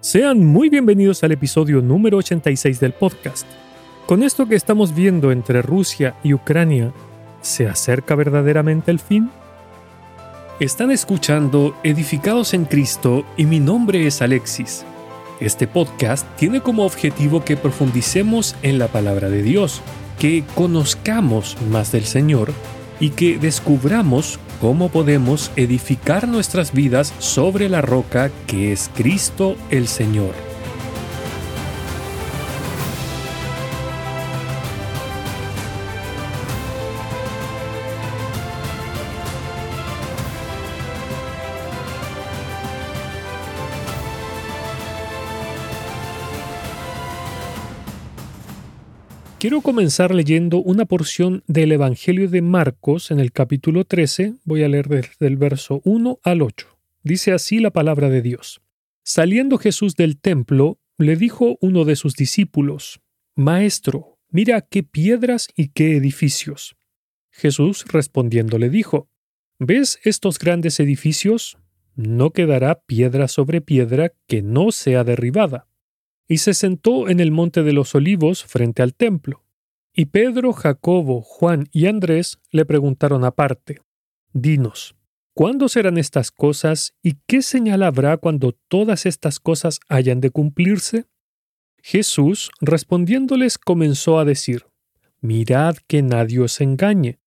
Sean muy bienvenidos al episodio número 86 del podcast. Con esto que estamos viendo entre Rusia y Ucrania, ¿se acerca verdaderamente el fin? Están escuchando Edificados en Cristo y mi nombre es Alexis. Este podcast tiene como objetivo que profundicemos en la palabra de Dios, que conozcamos más del Señor y que descubramos cómo podemos edificar nuestras vidas sobre la roca que es Cristo el Señor. Quiero comenzar leyendo una porción del Evangelio de Marcos en el capítulo 13. Voy a leer desde el verso 1 al 8. Dice así la palabra de Dios. Saliendo Jesús del templo, le dijo uno de sus discípulos, Maestro, mira qué piedras y qué edificios. Jesús respondiendo le dijo, ¿Ves estos grandes edificios? No quedará piedra sobre piedra que no sea derribada y se sentó en el monte de los olivos frente al templo. Y Pedro, Jacobo, Juan y Andrés le preguntaron aparte, Dinos, ¿cuándo serán estas cosas y qué señal habrá cuando todas estas cosas hayan de cumplirse? Jesús, respondiéndoles, comenzó a decir, Mirad que nadie os engañe,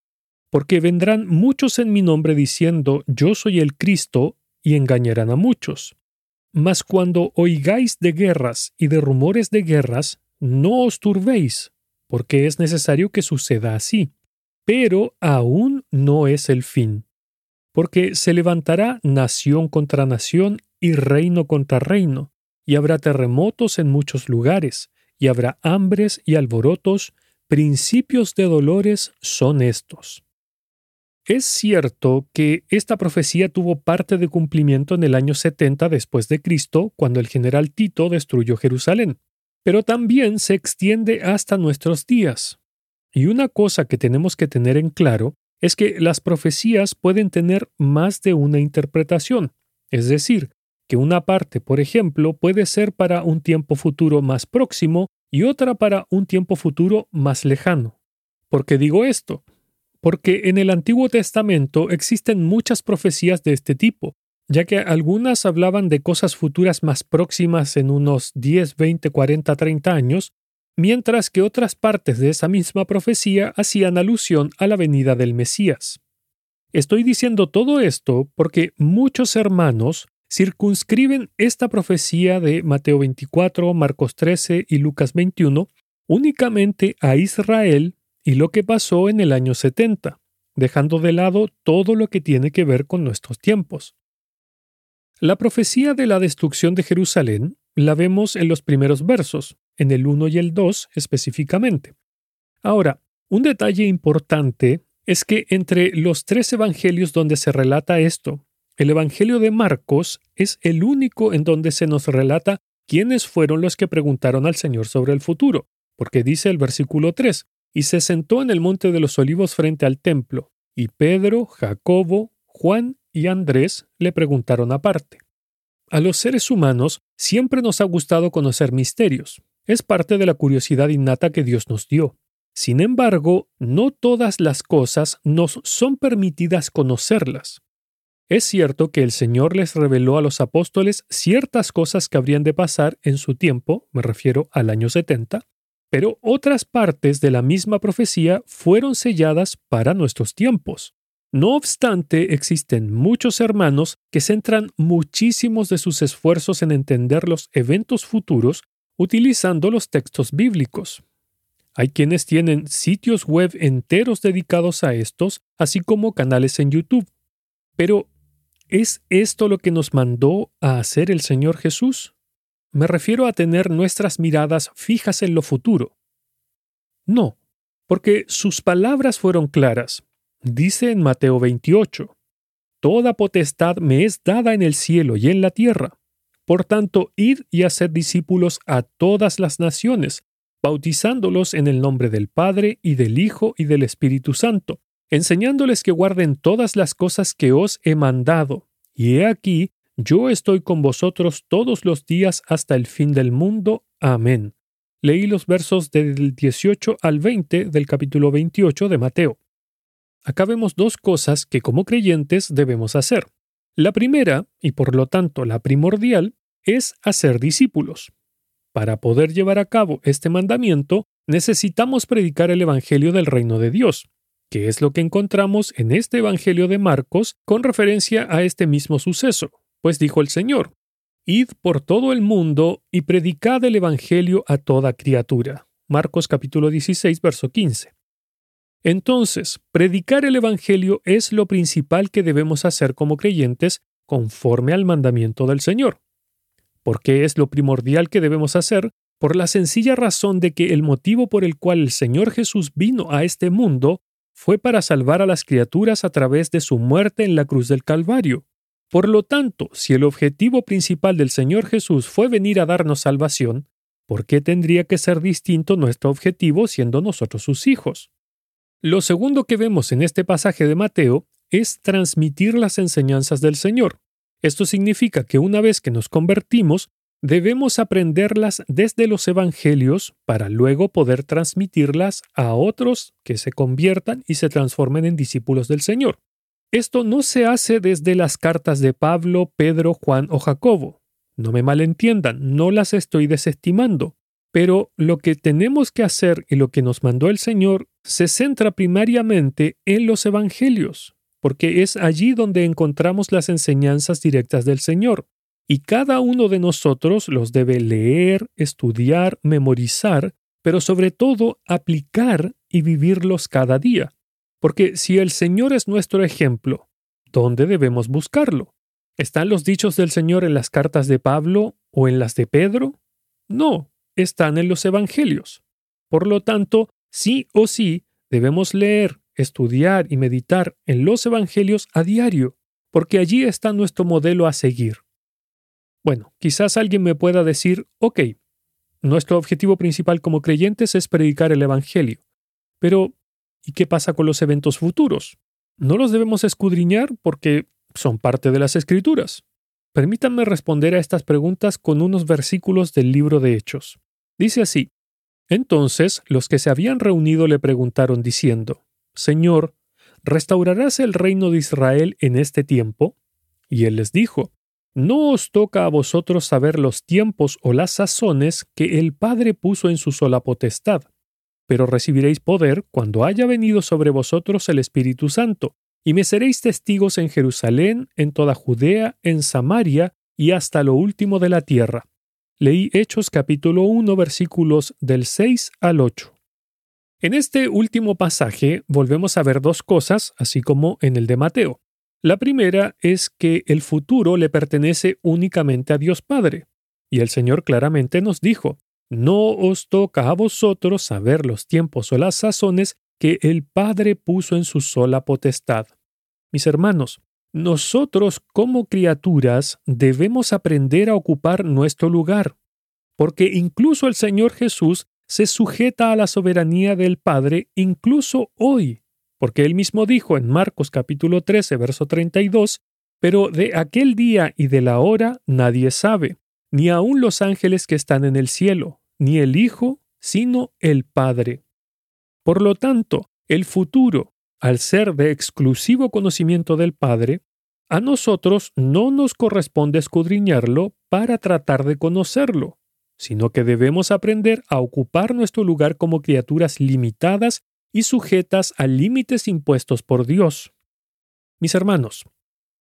porque vendrán muchos en mi nombre diciendo, Yo soy el Cristo, y engañarán a muchos. Mas cuando oigáis de guerras y de rumores de guerras, no os turbéis, porque es necesario que suceda así. Pero aún no es el fin. Porque se levantará nación contra nación y reino contra reino, y habrá terremotos en muchos lugares, y habrá hambres y alborotos, principios de dolores son estos. Es cierto que esta profecía tuvo parte de cumplimiento en el año 70 después de Cristo, cuando el general Tito destruyó Jerusalén, pero también se extiende hasta nuestros días. Y una cosa que tenemos que tener en claro es que las profecías pueden tener más de una interpretación, es decir, que una parte, por ejemplo, puede ser para un tiempo futuro más próximo y otra para un tiempo futuro más lejano. ¿Por qué digo esto? Porque en el Antiguo Testamento existen muchas profecías de este tipo, ya que algunas hablaban de cosas futuras más próximas en unos 10, 20, 40, 30 años, mientras que otras partes de esa misma profecía hacían alusión a la venida del Mesías. Estoy diciendo todo esto porque muchos hermanos circunscriben esta profecía de Mateo 24, Marcos 13 y Lucas 21 únicamente a Israel y lo que pasó en el año 70, dejando de lado todo lo que tiene que ver con nuestros tiempos. La profecía de la destrucción de Jerusalén la vemos en los primeros versos, en el 1 y el 2 específicamente. Ahora, un detalle importante es que entre los tres evangelios donde se relata esto, el Evangelio de Marcos es el único en donde se nos relata quiénes fueron los que preguntaron al Señor sobre el futuro, porque dice el versículo 3, y se sentó en el monte de los olivos frente al templo, y Pedro, Jacobo, Juan y Andrés le preguntaron aparte. A los seres humanos siempre nos ha gustado conocer misterios, es parte de la curiosidad innata que Dios nos dio. Sin embargo, no todas las cosas nos son permitidas conocerlas. Es cierto que el Señor les reveló a los apóstoles ciertas cosas que habrían de pasar en su tiempo, me refiero al año 70, pero otras partes de la misma profecía fueron selladas para nuestros tiempos. No obstante, existen muchos hermanos que centran muchísimos de sus esfuerzos en entender los eventos futuros utilizando los textos bíblicos. Hay quienes tienen sitios web enteros dedicados a estos, así como canales en YouTube. Pero, ¿es esto lo que nos mandó a hacer el Señor Jesús? Me refiero a tener nuestras miradas fijas en lo futuro. No, porque sus palabras fueron claras. Dice en Mateo 28, Toda potestad me es dada en el cielo y en la tierra. Por tanto, id y haced discípulos a todas las naciones, bautizándolos en el nombre del Padre y del Hijo y del Espíritu Santo, enseñándoles que guarden todas las cosas que os he mandado. Y he aquí, Yo estoy con vosotros todos los días hasta el fin del mundo. Amén. Leí los versos del 18 al 20 del capítulo 28 de Mateo. Acá vemos dos cosas que como creyentes debemos hacer. La primera, y por lo tanto la primordial, es hacer discípulos. Para poder llevar a cabo este mandamiento, necesitamos predicar el Evangelio del reino de Dios, que es lo que encontramos en este Evangelio de Marcos con referencia a este mismo suceso, pues dijo el Señor, Id por todo el mundo y predicad el Evangelio a toda criatura. Marcos capítulo 16, verso 15. Entonces, predicar el Evangelio es lo principal que debemos hacer como creyentes conforme al mandamiento del Señor. ¿Por qué es lo primordial que debemos hacer? Por la sencilla razón de que el motivo por el cual el Señor Jesús vino a este mundo fue para salvar a las criaturas a través de su muerte en la cruz del Calvario. Por lo tanto, si el objetivo principal del Señor Jesús fue venir a darnos salvación, ¿por qué tendría que ser distinto nuestro objetivo siendo nosotros sus hijos? Lo segundo que vemos en este pasaje de Mateo es transmitir las enseñanzas del Señor. Esto significa que una vez que nos convertimos, debemos aprenderlas desde los Evangelios para luego poder transmitirlas a otros que se conviertan y se transformen en discípulos del Señor. Esto no se hace desde las cartas de Pablo, Pedro, Juan o Jacobo. No me malentiendan, no las estoy desestimando. Pero lo que tenemos que hacer y lo que nos mandó el Señor se centra primariamente en los Evangelios, porque es allí donde encontramos las enseñanzas directas del Señor. Y cada uno de nosotros los debe leer, estudiar, memorizar, pero sobre todo aplicar y vivirlos cada día. Porque si el Señor es nuestro ejemplo, ¿dónde debemos buscarlo? ¿Están los dichos del Señor en las cartas de Pablo o en las de Pedro? No, están en los Evangelios. Por lo tanto, sí o sí debemos leer, estudiar y meditar en los Evangelios a diario, porque allí está nuestro modelo a seguir. Bueno, quizás alguien me pueda decir, ok, nuestro objetivo principal como creyentes es predicar el Evangelio, pero ¿Y qué pasa con los eventos futuros? No los debemos escudriñar porque son parte de las escrituras. Permítanme responder a estas preguntas con unos versículos del libro de Hechos. Dice así, Entonces los que se habían reunido le preguntaron diciendo, Señor, ¿restaurarás el reino de Israel en este tiempo? Y él les dijo, No os toca a vosotros saber los tiempos o las sazones que el Padre puso en su sola potestad pero recibiréis poder cuando haya venido sobre vosotros el Espíritu Santo, y me seréis testigos en Jerusalén, en toda Judea, en Samaria y hasta lo último de la tierra. Leí Hechos capítulo 1 versículos del 6 al 8. En este último pasaje volvemos a ver dos cosas, así como en el de Mateo. La primera es que el futuro le pertenece únicamente a Dios Padre, y el Señor claramente nos dijo, no os toca a vosotros saber los tiempos o las sazones que el Padre puso en su sola potestad. Mis hermanos, nosotros como criaturas debemos aprender a ocupar nuestro lugar, porque incluso el Señor Jesús se sujeta a la soberanía del Padre incluso hoy, porque él mismo dijo en Marcos capítulo 13, verso 32, pero de aquel día y de la hora nadie sabe, ni aun los ángeles que están en el cielo, ni el Hijo, sino el Padre. Por lo tanto, el futuro, al ser de exclusivo conocimiento del Padre, a nosotros no nos corresponde escudriñarlo para tratar de conocerlo, sino que debemos aprender a ocupar nuestro lugar como criaturas limitadas y sujetas a límites impuestos por Dios. Mis hermanos,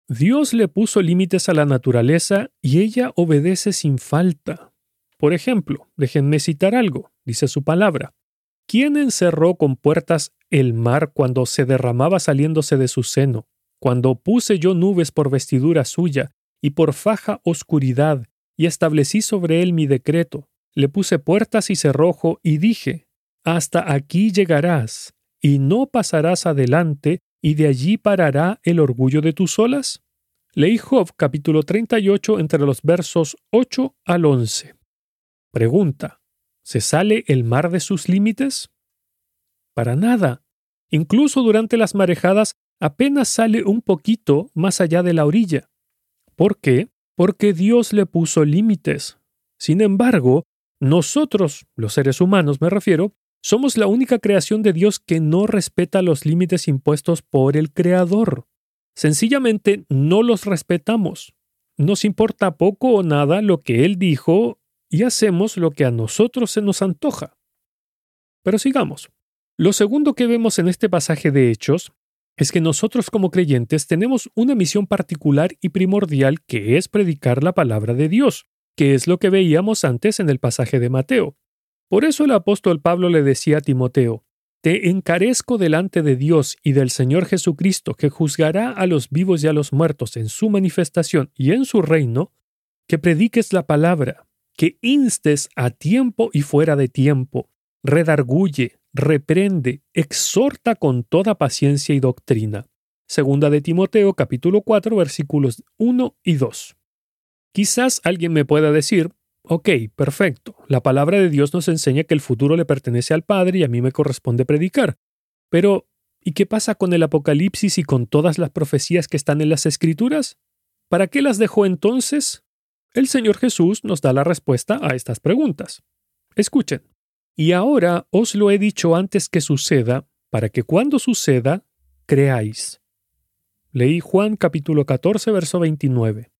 Dios le puso límites a la naturaleza y ella obedece sin falta. Por ejemplo, déjenme citar algo, dice su palabra. ¿Quién encerró con puertas el mar cuando se derramaba saliéndose de su seno? Cuando puse yo nubes por vestidura suya y por faja oscuridad, y establecí sobre él mi decreto, le puse puertas y cerrojo y dije, hasta aquí llegarás, y no pasarás adelante, y de allí parará el orgullo de tus olas? Leí Job capítulo 38 entre los versos 8 al 11. Pregunta, ¿se sale el mar de sus límites? Para nada. Incluso durante las marejadas apenas sale un poquito más allá de la orilla. ¿Por qué? porque Dios le puso límites. Sin embargo, nosotros, los seres humanos me refiero, somos la única creación de Dios que no respeta los límites impuestos por el Creador. Sencillamente no los respetamos. Nos importa poco o nada lo que Él dijo y hacemos lo que a nosotros se nos antoja. Pero sigamos. Lo segundo que vemos en este pasaje de Hechos es que nosotros como creyentes tenemos una misión particular y primordial que es predicar la palabra de Dios, que es lo que veíamos antes en el pasaje de Mateo. Por eso el apóstol Pablo le decía a Timoteo, Te encarezco delante de Dios y del Señor Jesucristo, que juzgará a los vivos y a los muertos en su manifestación y en su reino, que prediques la palabra, que instes a tiempo y fuera de tiempo, redarguye, reprende, exhorta con toda paciencia y doctrina. Segunda de Timoteo capítulo 4 versículos 1 y 2. Quizás alguien me pueda decir, ok, perfecto, la palabra de Dios nos enseña que el futuro le pertenece al Padre y a mí me corresponde predicar. Pero, ¿y qué pasa con el Apocalipsis y con todas las profecías que están en las Escrituras? ¿Para qué las dejó entonces? El Señor Jesús nos da la respuesta a estas preguntas. Escuchen. Y ahora os lo he dicho antes que suceda, para que cuando suceda, creáis. Leí Juan capítulo 14, verso 29.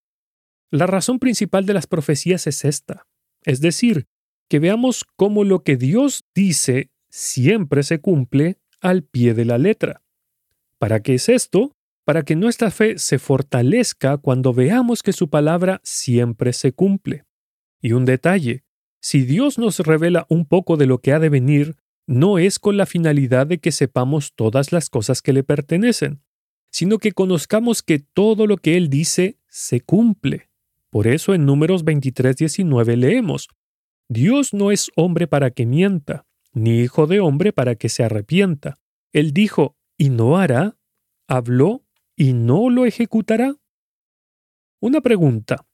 La razón principal de las profecías es esta, es decir, que veamos cómo lo que Dios dice siempre se cumple al pie de la letra. ¿Para qué es esto? Para que nuestra fe se fortalezca cuando veamos que su palabra siempre se cumple. Y un detalle, si Dios nos revela un poco de lo que ha de venir, no es con la finalidad de que sepamos todas las cosas que le pertenecen, sino que conozcamos que todo lo que Él dice se cumple. Por eso en Números 23:19 leemos, Dios no es hombre para que mienta, ni hijo de hombre para que se arrepienta. Él dijo, y no hará, habló, y no lo ejecutará. Una pregunta.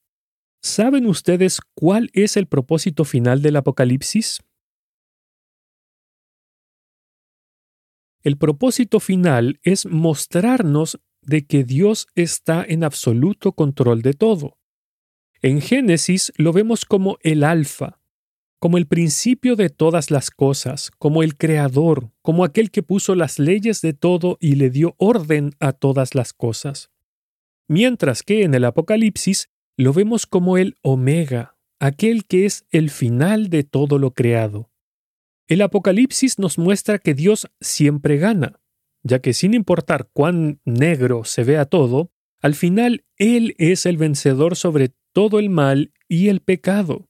¿Saben ustedes cuál es el propósito final del Apocalipsis? El propósito final es mostrarnos de que Dios está en absoluto control de todo. En Génesis lo vemos como el alfa, como el principio de todas las cosas, como el creador, como aquel que puso las leyes de todo y le dio orden a todas las cosas. Mientras que en el Apocalipsis lo vemos como el Omega, aquel que es el final de todo lo creado. El Apocalipsis nos muestra que Dios siempre gana, ya que sin importar cuán negro se vea todo, al final Él es el vencedor sobre todo el mal y el pecado.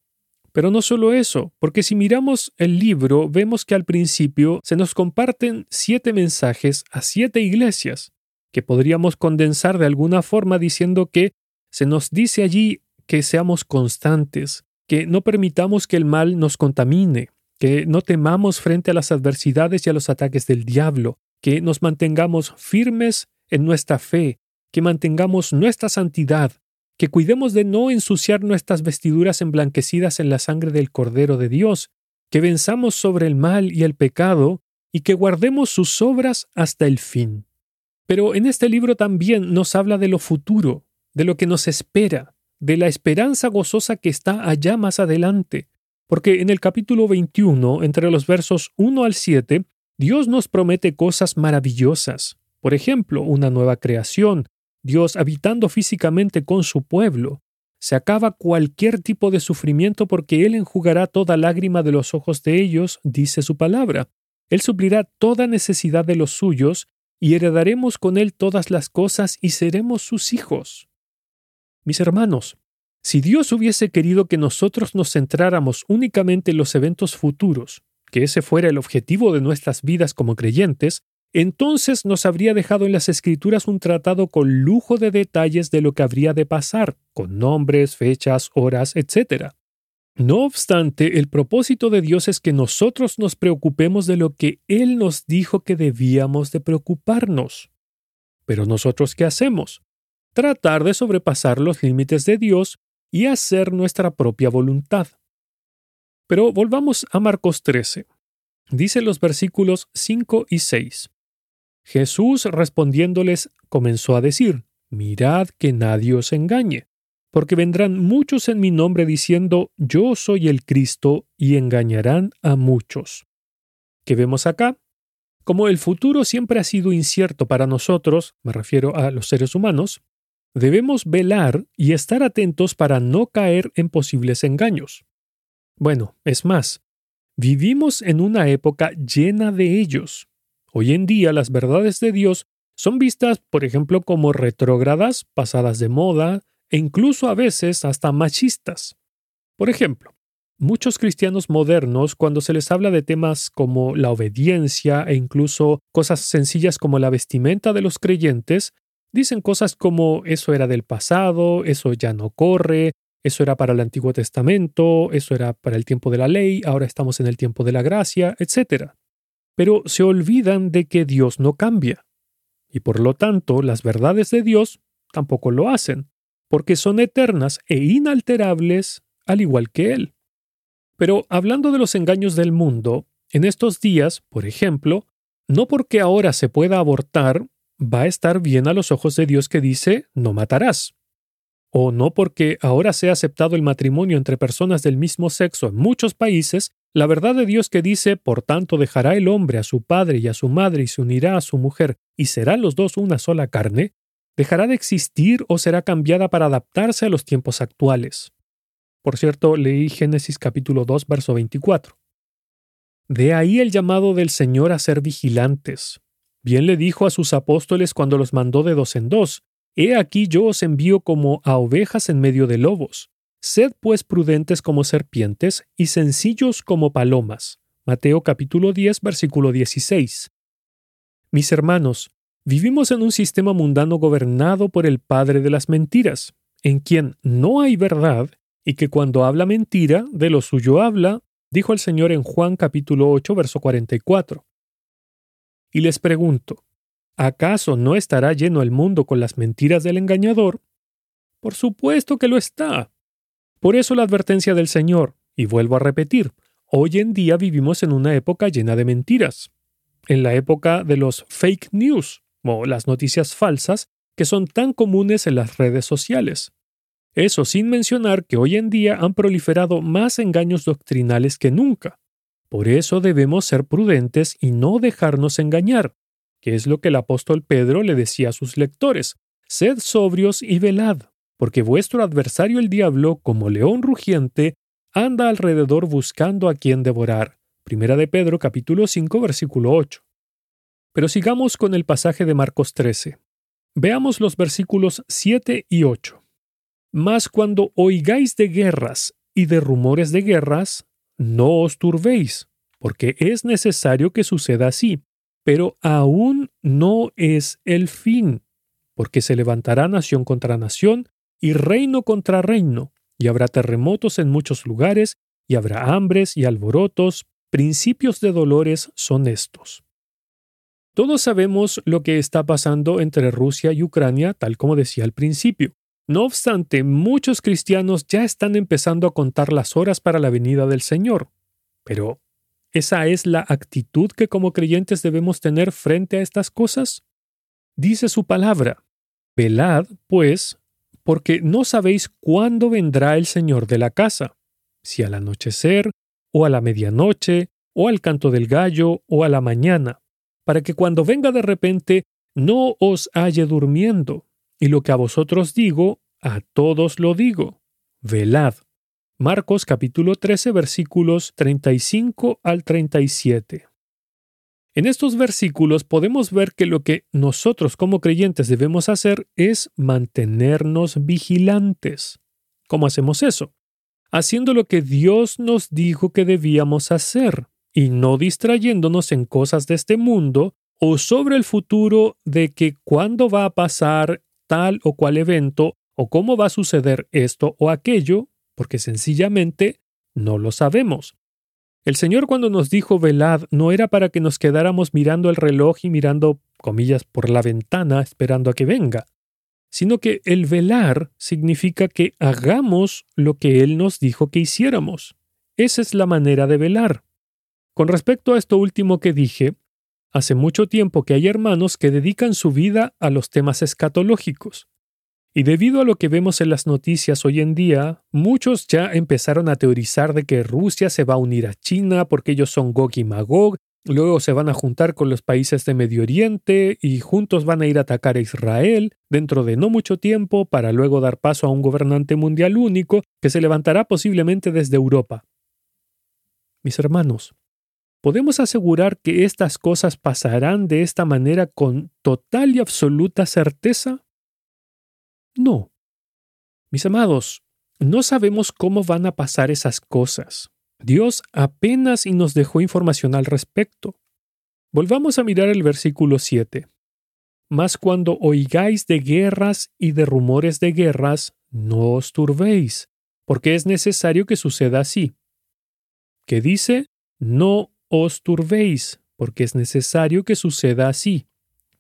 Pero no solo eso, porque si miramos el libro vemos que al principio se nos comparten siete mensajes a siete iglesias, que podríamos condensar de alguna forma diciendo que se nos dice allí que seamos constantes, que no permitamos que el mal nos contamine, que no temamos frente a las adversidades y a los ataques del diablo, que nos mantengamos firmes en nuestra fe, que mantengamos nuestra santidad, que cuidemos de no ensuciar nuestras vestiduras emblanquecidas en la sangre del Cordero de Dios, que venzamos sobre el mal y el pecado, y que guardemos sus obras hasta el fin. Pero en este libro también nos habla de lo futuro, de lo que nos espera, de la esperanza gozosa que está allá más adelante, porque en el capítulo 21, entre los versos 1 al 7, Dios nos promete cosas maravillosas, por ejemplo, una nueva creación, Dios habitando físicamente con su pueblo. Se acaba cualquier tipo de sufrimiento porque Él enjugará toda lágrima de los ojos de ellos, dice su palabra. Él suplirá toda necesidad de los suyos, y heredaremos con Él todas las cosas y seremos sus hijos. Mis hermanos, si Dios hubiese querido que nosotros nos centráramos únicamente en los eventos futuros, que ese fuera el objetivo de nuestras vidas como creyentes, entonces nos habría dejado en las escrituras un tratado con lujo de detalles de lo que habría de pasar, con nombres, fechas, horas, etc. No obstante, el propósito de Dios es que nosotros nos preocupemos de lo que Él nos dijo que debíamos de preocuparnos. Pero nosotros, ¿qué hacemos? tratar de sobrepasar los límites de Dios y hacer nuestra propia voluntad. Pero volvamos a Marcos 13. Dice los versículos 5 y 6. Jesús respondiéndoles comenzó a decir, Mirad que nadie os engañe, porque vendrán muchos en mi nombre diciendo Yo soy el Cristo, y engañarán a muchos. ¿Qué vemos acá? Como el futuro siempre ha sido incierto para nosotros, me refiero a los seres humanos, debemos velar y estar atentos para no caer en posibles engaños. Bueno, es más, vivimos en una época llena de ellos. Hoy en día las verdades de Dios son vistas, por ejemplo, como retrógradas, pasadas de moda, e incluso a veces hasta machistas. Por ejemplo, muchos cristianos modernos, cuando se les habla de temas como la obediencia e incluso cosas sencillas como la vestimenta de los creyentes, dicen cosas como eso era del pasado, eso ya no corre, eso era para el Antiguo Testamento, eso era para el tiempo de la ley, ahora estamos en el tiempo de la gracia, etc. Pero se olvidan de que Dios no cambia. Y por lo tanto, las verdades de Dios tampoco lo hacen porque son eternas e inalterables al igual que Él. Pero hablando de los engaños del mundo, en estos días, por ejemplo, no porque ahora se pueda abortar, va a estar bien a los ojos de Dios que dice no matarás. O no porque ahora sea aceptado el matrimonio entre personas del mismo sexo en muchos países, la verdad de Dios que dice, por tanto dejará el hombre a su padre y a su madre y se unirá a su mujer, y serán los dos una sola carne, dejará de existir o será cambiada para adaptarse a los tiempos actuales. Por cierto, leí Génesis capítulo 2, verso 24. De ahí el llamado del Señor a ser vigilantes. Bien le dijo a sus apóstoles cuando los mandó de dos en dos, He aquí yo os envío como a ovejas en medio de lobos. Sed pues prudentes como serpientes y sencillos como palomas. Mateo capítulo 10, versículo 16. Mis hermanos, Vivimos en un sistema mundano gobernado por el padre de las mentiras, en quien no hay verdad y que cuando habla mentira, de lo suyo habla, dijo el Señor en Juan capítulo 8, verso 44. Y les pregunto, ¿acaso no estará lleno el mundo con las mentiras del engañador? Por supuesto que lo está. Por eso la advertencia del Señor, y vuelvo a repetir, hoy en día vivimos en una época llena de mentiras, en la época de los fake news, o las noticias falsas que son tan comunes en las redes sociales. Eso sin mencionar que hoy en día han proliferado más engaños doctrinales que nunca. Por eso debemos ser prudentes y no dejarnos engañar, que es lo que el apóstol Pedro le decía a sus lectores. Sed sobrios y velad, porque vuestro adversario el diablo, como león rugiente, anda alrededor buscando a quien devorar. Primera de Pedro capítulo 5 versículo 8. Pero sigamos con el pasaje de Marcos 13. Veamos los versículos 7 y 8. Mas cuando oigáis de guerras y de rumores de guerras, no os turbéis, porque es necesario que suceda así, pero aún no es el fin, porque se levantará nación contra nación y reino contra reino, y habrá terremotos en muchos lugares, y habrá hambres y alborotos, principios de dolores son estos. Todos sabemos lo que está pasando entre Rusia y Ucrania, tal como decía al principio. No obstante, muchos cristianos ya están empezando a contar las horas para la venida del Señor. Pero, ¿esa es la actitud que como creyentes debemos tener frente a estas cosas? Dice su palabra, velad, pues, porque no sabéis cuándo vendrá el Señor de la casa, si al anochecer, o a la medianoche, o al canto del gallo, o a la mañana para que cuando venga de repente no os halle durmiendo. Y lo que a vosotros digo, a todos lo digo. Velad. Marcos capítulo 13 versículos 35 al 37. En estos versículos podemos ver que lo que nosotros como creyentes debemos hacer es mantenernos vigilantes. ¿Cómo hacemos eso? Haciendo lo que Dios nos dijo que debíamos hacer y no distrayéndonos en cosas de este mundo o sobre el futuro de que cuándo va a pasar tal o cual evento o cómo va a suceder esto o aquello, porque sencillamente no lo sabemos. El Señor cuando nos dijo velad no era para que nos quedáramos mirando el reloj y mirando, comillas, por la ventana esperando a que venga, sino que el velar significa que hagamos lo que Él nos dijo que hiciéramos. Esa es la manera de velar. Con respecto a esto último que dije, hace mucho tiempo que hay hermanos que dedican su vida a los temas escatológicos. Y debido a lo que vemos en las noticias hoy en día, muchos ya empezaron a teorizar de que Rusia se va a unir a China porque ellos son Gog y Magog, luego se van a juntar con los países de Medio Oriente y juntos van a ir a atacar a Israel dentro de no mucho tiempo para luego dar paso a un gobernante mundial único que se levantará posiblemente desde Europa. Mis hermanos, ¿podemos asegurar que estas cosas pasarán de esta manera con total y absoluta certeza? No. Mis amados, no sabemos cómo van a pasar esas cosas. Dios apenas nos dejó información al respecto. Volvamos a mirar el versículo 7. Mas cuando oigáis de guerras y de rumores de guerras, no os turbéis, porque es necesario que suceda así. ¿Qué dice? No os turbéis, porque es necesario que suceda así.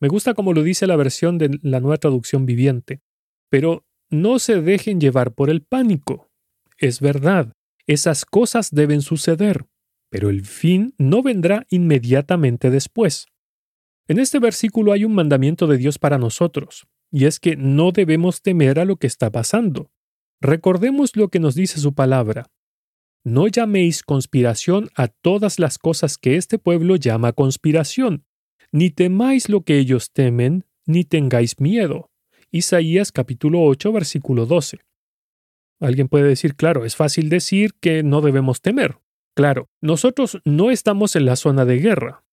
Me gusta como lo dice la versión de la nueva traducción viviente. Pero no se dejen llevar por el pánico. Es verdad, esas cosas deben suceder, pero el fin no vendrá inmediatamente después. En este versículo hay un mandamiento de Dios para nosotros, y es que no debemos temer a lo que está pasando. Recordemos lo que nos dice su palabra. No llaméis conspiración a todas las cosas que este pueblo llama conspiración, ni temáis lo que ellos temen, ni tengáis miedo. Isaías capítulo 8, versículo 12. Alguien puede decir, claro, es fácil decir que no debemos temer. Claro, nosotros no estamos en la zona de guerra,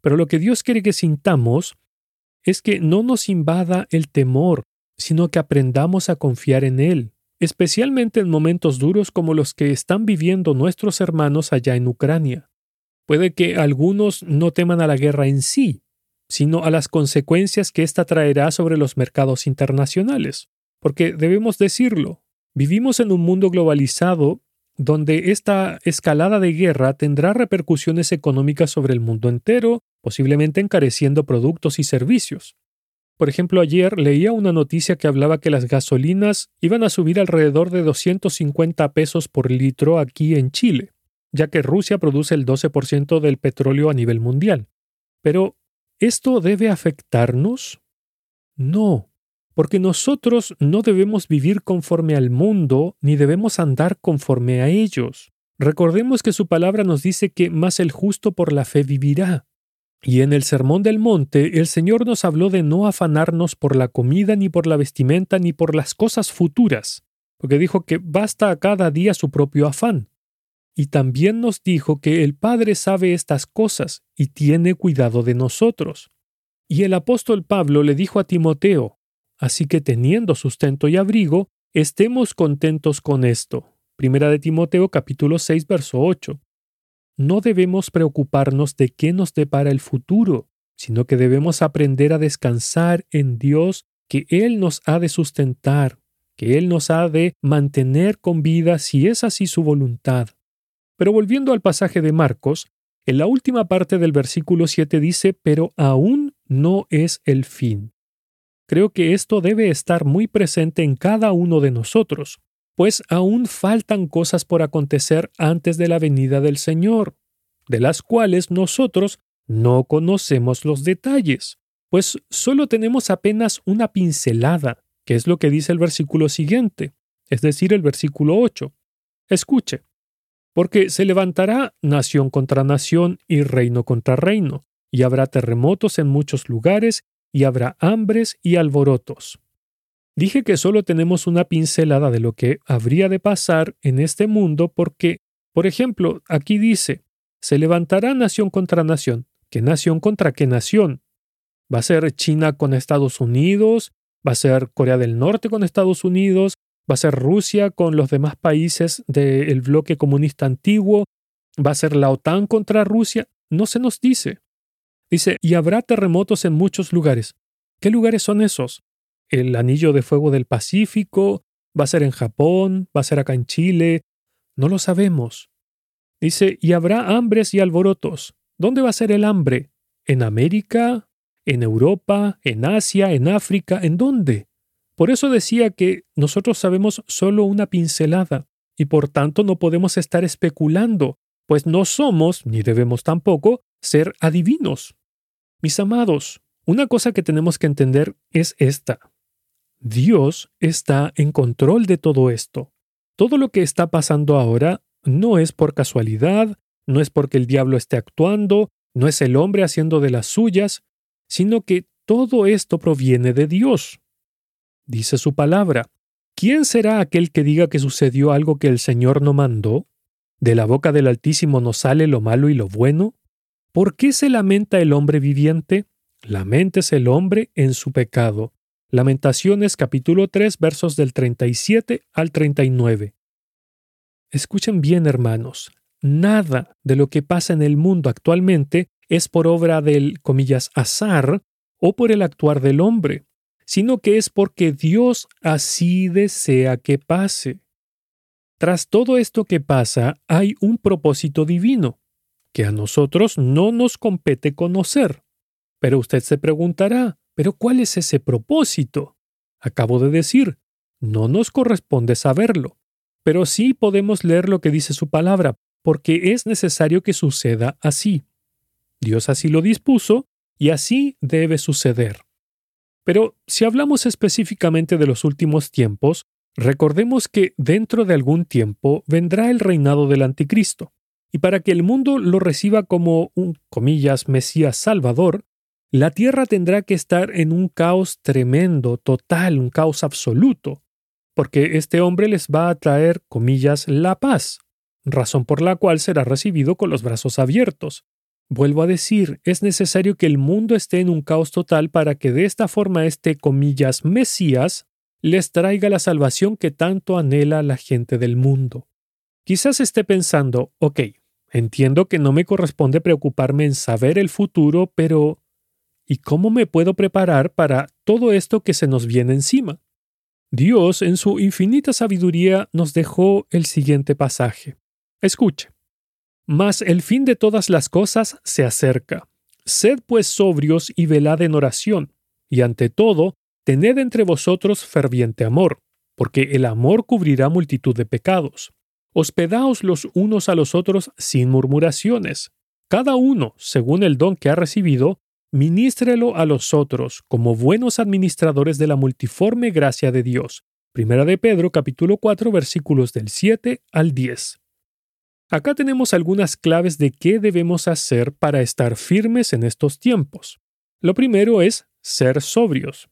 pero lo que Dios quiere que sintamos es que no nos invada el temor, sino que aprendamos a confiar en Él, especialmente en momentos duros como los que están viviendo nuestros hermanos allá en Ucrania. Puede que algunos no teman a la guerra en sí, sino a las consecuencias que ésta traerá sobre los mercados internacionales. Porque debemos decirlo, vivimos en un mundo globalizado donde esta escalada de guerra tendrá repercusiones económicas sobre el mundo entero, posiblemente encareciendo productos y servicios. Por ejemplo, ayer leía una noticia que hablaba que las gasolinas iban a subir alrededor de 250 pesos por litro aquí en Chile, ya que Rusia produce el 12% del petróleo a nivel mundial. Pero ¿Esto debe afectarnos? No, porque nosotros no debemos vivir conforme al mundo ni debemos andar conforme a ellos. Recordemos que su palabra nos dice que más el justo por la fe vivirá. Y en el Sermón del Monte el Señor nos habló de no afanarnos por la comida, ni por la vestimenta, ni por las cosas futuras, porque dijo que basta a cada día su propio afán. Y también nos dijo que el Padre sabe estas cosas y tiene cuidado de nosotros. Y el apóstol Pablo le dijo a Timoteo, así que teniendo sustento y abrigo, estemos contentos con esto. Primera de Timoteo capítulo 6 verso 8. No debemos preocuparnos de qué nos depara el futuro, sino que debemos aprender a descansar en Dios que Él nos ha de sustentar, que Él nos ha de mantener con vida si es así su voluntad. Pero volviendo al pasaje de Marcos, en la última parte del versículo 7 dice, pero aún no es el fin. Creo que esto debe estar muy presente en cada uno de nosotros, pues aún faltan cosas por acontecer antes de la venida del Señor, de las cuales nosotros no conocemos los detalles, pues solo tenemos apenas una pincelada, que es lo que dice el versículo siguiente, es decir, el versículo 8. Escuche, porque se levantará nación contra nación y reino contra reino, y habrá terremotos en muchos lugares, y habrá hambres y alborotos. Dije que solo tenemos una pincelada de lo que habría de pasar en este mundo porque, por ejemplo, aquí dice, se levantará nación contra nación. ¿Qué nación contra qué nación? ¿Va a ser China con Estados Unidos? ¿Va a ser Corea del Norte con Estados Unidos? ¿Va a ser Rusia con los demás países del bloque comunista antiguo? ¿Va a ser la OTAN contra Rusia? No se nos dice. Dice, y habrá terremotos en muchos lugares. ¿Qué lugares son esos? ¿El anillo de fuego del Pacífico? ¿Va a ser en Japón? ¿Va a ser acá en Chile? No lo sabemos. Dice, y habrá hambres y alborotos. ¿Dónde va a ser el hambre? ¿En América? ¿En Europa? ¿En Asia? ¿En África? ¿En dónde? Por eso decía que nosotros sabemos solo una pincelada y por tanto no podemos estar especulando, pues no somos, ni debemos tampoco, ser adivinos. Mis amados, una cosa que tenemos que entender es esta. Dios está en control de todo esto. Todo lo que está pasando ahora no es por casualidad, no es porque el diablo esté actuando, no es el hombre haciendo de las suyas, sino que todo esto proviene de Dios. Dice su palabra, ¿quién será aquel que diga que sucedió algo que el Señor no mandó? ¿De la boca del Altísimo no sale lo malo y lo bueno? ¿Por qué se lamenta el hombre viviente? Laméntese el hombre en su pecado. Lamentaciones capítulo 3 versos del 37 al 39. Escuchen bien, hermanos, nada de lo que pasa en el mundo actualmente es por obra del, comillas, azar o por el actuar del hombre, sino que es porque Dios así desea que pase. Tras todo esto que pasa hay un propósito divino, que a nosotros no nos compete conocer. Pero usted se preguntará, ¿pero cuál es ese propósito? Acabo de decir, no nos corresponde saberlo, pero sí podemos leer lo que dice su palabra, porque es necesario que suceda así. Dios así lo dispuso y así debe suceder. Pero si hablamos específicamente de los últimos tiempos, recordemos que dentro de algún tiempo vendrá el reinado del anticristo, y para que el mundo lo reciba como un, comillas, Mesías Salvador, la tierra tendrá que estar en un caos tremendo, total, un caos absoluto, porque este hombre les va a traer, comillas, la paz, razón por la cual será recibido con los brazos abiertos. Vuelvo a decir, es necesario que el mundo esté en un caos total para que de esta forma este, comillas, Mesías les traiga la salvación que tanto anhela la gente del mundo. Quizás esté pensando, ok, entiendo que no me corresponde preocuparme en saber el futuro, pero ¿Y cómo me puedo preparar para todo esto que se nos viene encima? Dios, en su infinita sabiduría, nos dejó el siguiente pasaje. Escuche. Mas el fin de todas las cosas se acerca. Sed pues sobrios y velad en oración, y ante todo, tened entre vosotros ferviente amor, porque el amor cubrirá multitud de pecados. Hospedaos los unos a los otros sin murmuraciones, cada uno, según el don que ha recibido, ministrelo a los otros como buenos administradores de la multiforme gracia de Dios. Primera de Pedro capítulo 4 versículos del 7 al 10. Acá tenemos algunas claves de qué debemos hacer para estar firmes en estos tiempos. Lo primero es ser sobrios.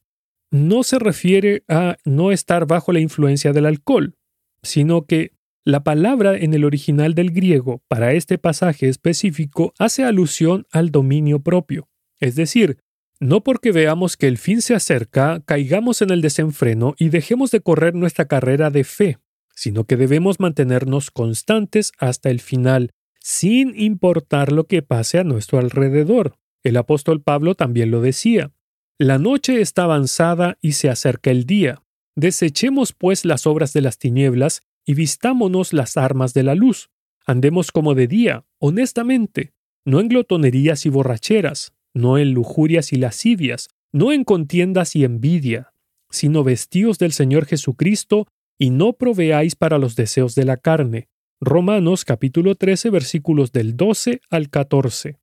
No se refiere a no estar bajo la influencia del alcohol, sino que la palabra en el original del griego para este pasaje específico hace alusión al dominio propio. Es decir, no porque veamos que el fin se acerca, caigamos en el desenfreno y dejemos de correr nuestra carrera de fe, sino que debemos mantenernos constantes hasta el final, sin importar lo que pase a nuestro alrededor. El apóstol Pablo también lo decía. La noche está avanzada y se acerca el día. Desechemos pues las obras de las tinieblas y vistámonos las armas de la luz. Andemos como de día, honestamente, no en glotonerías y borracheras, no en lujurias y lascivias, no en contiendas y envidia, sino vestíos del Señor Jesucristo y no proveáis para los deseos de la carne. Romanos capítulo 13 versículos del 12 al 14.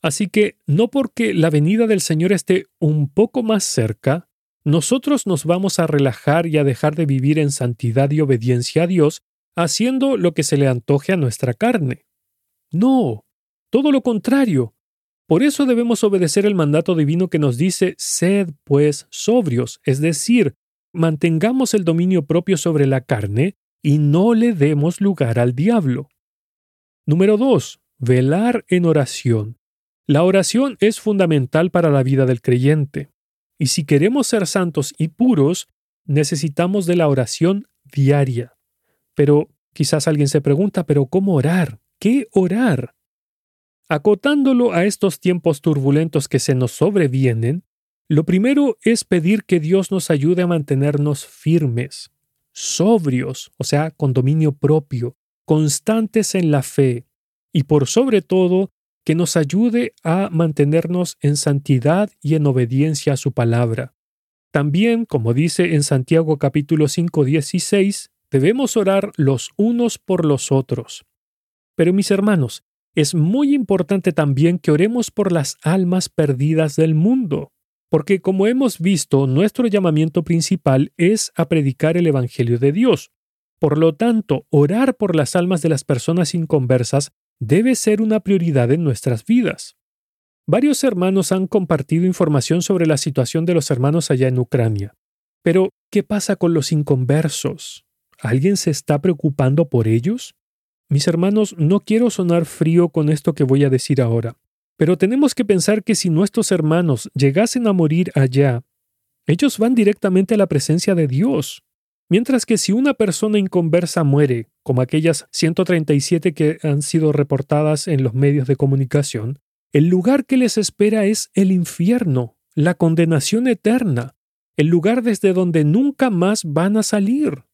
Así que no porque la venida del Señor esté un poco más cerca, nosotros nos vamos a relajar y a dejar de vivir en santidad y obediencia a Dios, haciendo lo que se le antoje a nuestra carne. No, todo lo contrario, por eso debemos obedecer el mandato divino que nos dice, sed pues sobrios, es decir, mantengamos el dominio propio sobre la carne y no le demos lugar al diablo. Número 2. Velar en oración. La oración es fundamental para la vida del creyente. Y si queremos ser santos y puros, necesitamos de la oración diaria. Pero quizás alguien se pregunta, ¿pero cómo orar? ¿Qué orar? Acotándolo a estos tiempos turbulentos que se nos sobrevienen, lo primero es pedir que Dios nos ayude a mantenernos firmes, sobrios, o sea, con dominio propio, constantes en la fe, y por sobre todo, que nos ayude a mantenernos en santidad y en obediencia a su palabra. También, como dice en Santiago capítulo 5, 16, debemos orar los unos por los otros. Pero mis hermanos, es muy importante también que oremos por las almas perdidas del mundo, porque como hemos visto, nuestro llamamiento principal es a predicar el Evangelio de Dios. Por lo tanto, orar por las almas de las personas inconversas debe ser una prioridad en nuestras vidas. Varios hermanos han compartido información sobre la situación de los hermanos allá en Ucrania. Pero, ¿qué pasa con los inconversos? ¿Alguien se está preocupando por ellos? Mis hermanos, no quiero sonar frío con esto que voy a decir ahora, pero tenemos que pensar que si nuestros hermanos llegasen a morir allá, ellos van directamente a la presencia de Dios. Mientras que si una persona inconversa muere, como aquellas 137 que han sido reportadas en los medios de comunicación, el lugar que les espera es el infierno, la condenación eterna, el lugar desde donde nunca más van a salir.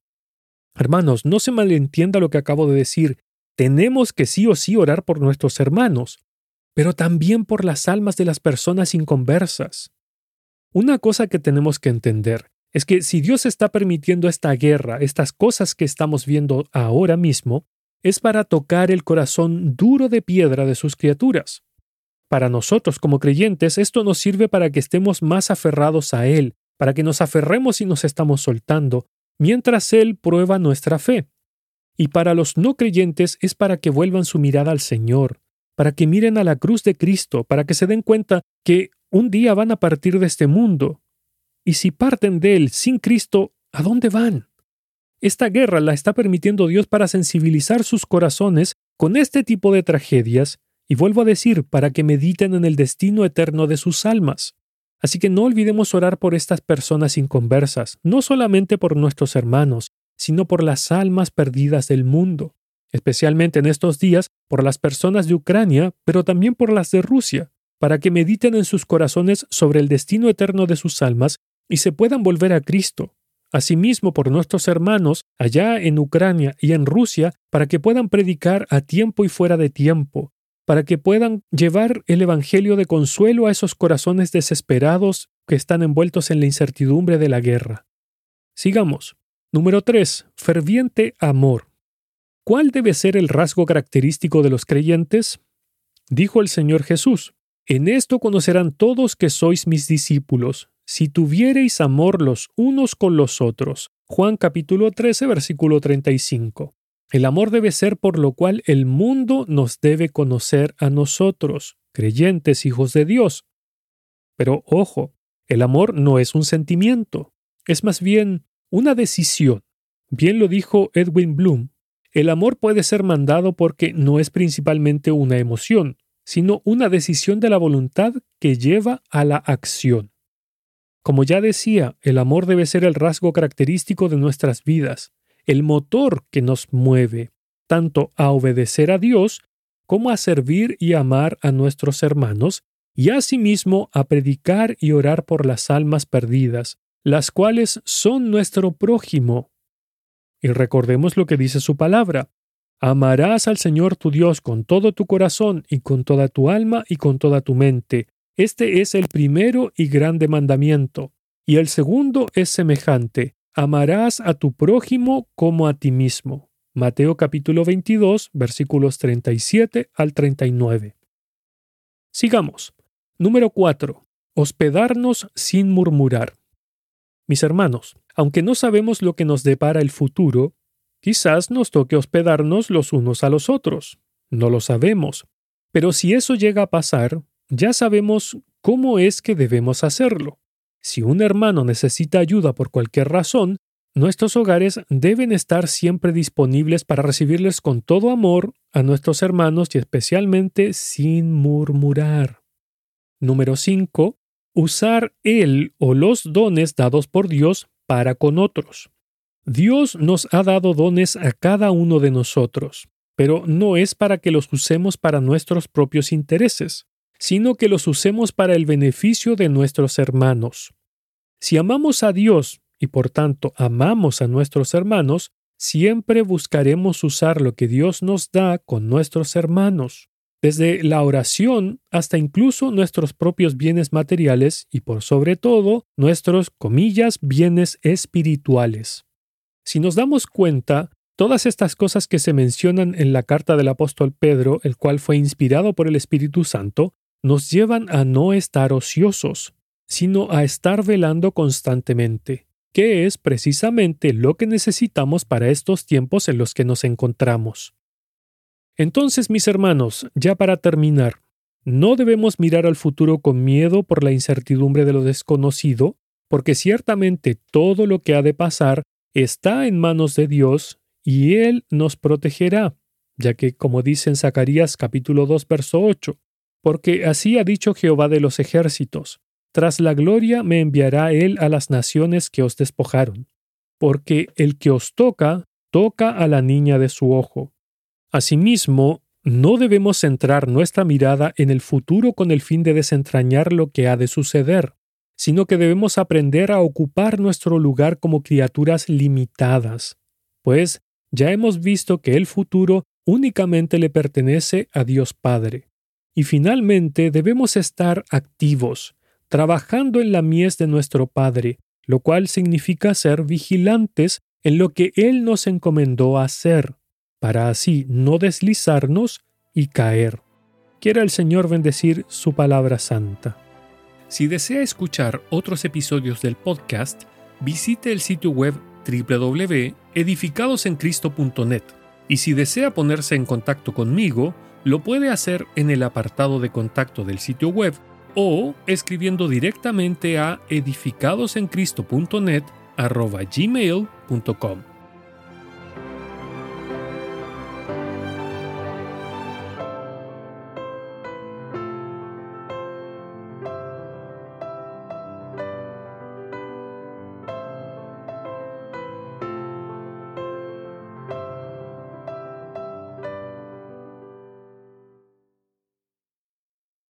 Hermanos, no se malentienda lo que acabo de decir. Tenemos que sí o sí orar por nuestros hermanos, pero también por las almas de las personas inconversas. Una cosa que tenemos que entender es que si Dios está permitiendo esta guerra, estas cosas que estamos viendo ahora mismo, es para tocar el corazón duro de piedra de sus criaturas. Para nosotros como creyentes esto nos sirve para que estemos más aferrados a Él, para que nos aferremos y nos estamos soltando, mientras Él prueba nuestra fe. Y para los no creyentes es para que vuelvan su mirada al Señor, para que miren a la cruz de Cristo, para que se den cuenta que un día van a partir de este mundo. Y si parten de él sin Cristo, ¿a dónde van? Esta guerra la está permitiendo Dios para sensibilizar sus corazones con este tipo de tragedias, y vuelvo a decir, para que mediten en el destino eterno de sus almas. Así que no olvidemos orar por estas personas inconversas, no solamente por nuestros hermanos, sino por las almas perdidas del mundo especialmente en estos días por las personas de Ucrania, pero también por las de Rusia, para que mediten en sus corazones sobre el destino eterno de sus almas y se puedan volver a Cristo. Asimismo por nuestros hermanos allá en Ucrania y en Rusia, para que puedan predicar a tiempo y fuera de tiempo, para que puedan llevar el Evangelio de consuelo a esos corazones desesperados que están envueltos en la incertidumbre de la guerra. Sigamos. Número 3. Ferviente amor. ¿Cuál debe ser el rasgo característico de los creyentes? Dijo el Señor Jesús, En esto conocerán todos que sois mis discípulos, si tuviereis amor los unos con los otros. Juan capítulo 13, versículo 35. El amor debe ser por lo cual el mundo nos debe conocer a nosotros, creyentes hijos de Dios. Pero ojo, el amor no es un sentimiento, es más bien una decisión. Bien lo dijo Edwin Bloom, el amor puede ser mandado porque no es principalmente una emoción, sino una decisión de la voluntad que lleva a la acción. Como ya decía, el amor debe ser el rasgo característico de nuestras vidas, el motor que nos mueve, tanto a obedecer a Dios como a servir y amar a nuestros hermanos, y asimismo a predicar y orar por las almas perdidas, las cuales son nuestro prójimo y recordemos lo que dice su palabra. Amarás al Señor tu Dios con todo tu corazón y con toda tu alma y con toda tu mente. Este es el primero y grande mandamiento. Y el segundo es semejante. Amarás a tu prójimo como a ti mismo. Mateo capítulo 22 versículos 37 al 39. Sigamos. Número 4. Hospedarnos sin murmurar. Mis hermanos, aunque no sabemos lo que nos depara el futuro, quizás nos toque hospedarnos los unos a los otros. No lo sabemos. Pero si eso llega a pasar, ya sabemos cómo es que debemos hacerlo. Si un hermano necesita ayuda por cualquier razón, nuestros hogares deben estar siempre disponibles para recibirles con todo amor a nuestros hermanos y especialmente sin murmurar. Número 5. Usar el o los dones dados por Dios para con otros. Dios nos ha dado dones a cada uno de nosotros, pero no es para que los usemos para nuestros propios intereses, sino que los usemos para el beneficio de nuestros hermanos. Si amamos a Dios y por tanto amamos a nuestros hermanos, siempre buscaremos usar lo que Dios nos da con nuestros hermanos desde la oración hasta incluso nuestros propios bienes materiales y por sobre todo nuestros, comillas, bienes espirituales. Si nos damos cuenta, todas estas cosas que se mencionan en la carta del apóstol Pedro, el cual fue inspirado por el Espíritu Santo, nos llevan a no estar ociosos, sino a estar velando constantemente, que es precisamente lo que necesitamos para estos tiempos en los que nos encontramos. Entonces, mis hermanos, ya para terminar, no debemos mirar al futuro con miedo por la incertidumbre de lo desconocido, porque ciertamente todo lo que ha de pasar está en manos de Dios y Él nos protegerá, ya que, como dice en Zacarías capítulo 2, verso 8, porque así ha dicho Jehová de los ejércitos, tras la gloria me enviará Él a las naciones que os despojaron, porque el que os toca, toca a la niña de su ojo. Asimismo, no debemos centrar nuestra mirada en el futuro con el fin de desentrañar lo que ha de suceder, sino que debemos aprender a ocupar nuestro lugar como criaturas limitadas, pues ya hemos visto que el futuro únicamente le pertenece a Dios Padre. Y finalmente debemos estar activos, trabajando en la mies de nuestro Padre, lo cual significa ser vigilantes en lo que Él nos encomendó hacer, para así no deslizarnos y caer. Quiera el Señor bendecir su palabra santa. Si desea escuchar otros episodios del podcast, visite el sitio web www.edificadosencristo.net y si desea ponerse en contacto conmigo, lo puede hacer en el apartado de contacto del sitio web o escribiendo directamente a edificadosencristo.net gmail.com.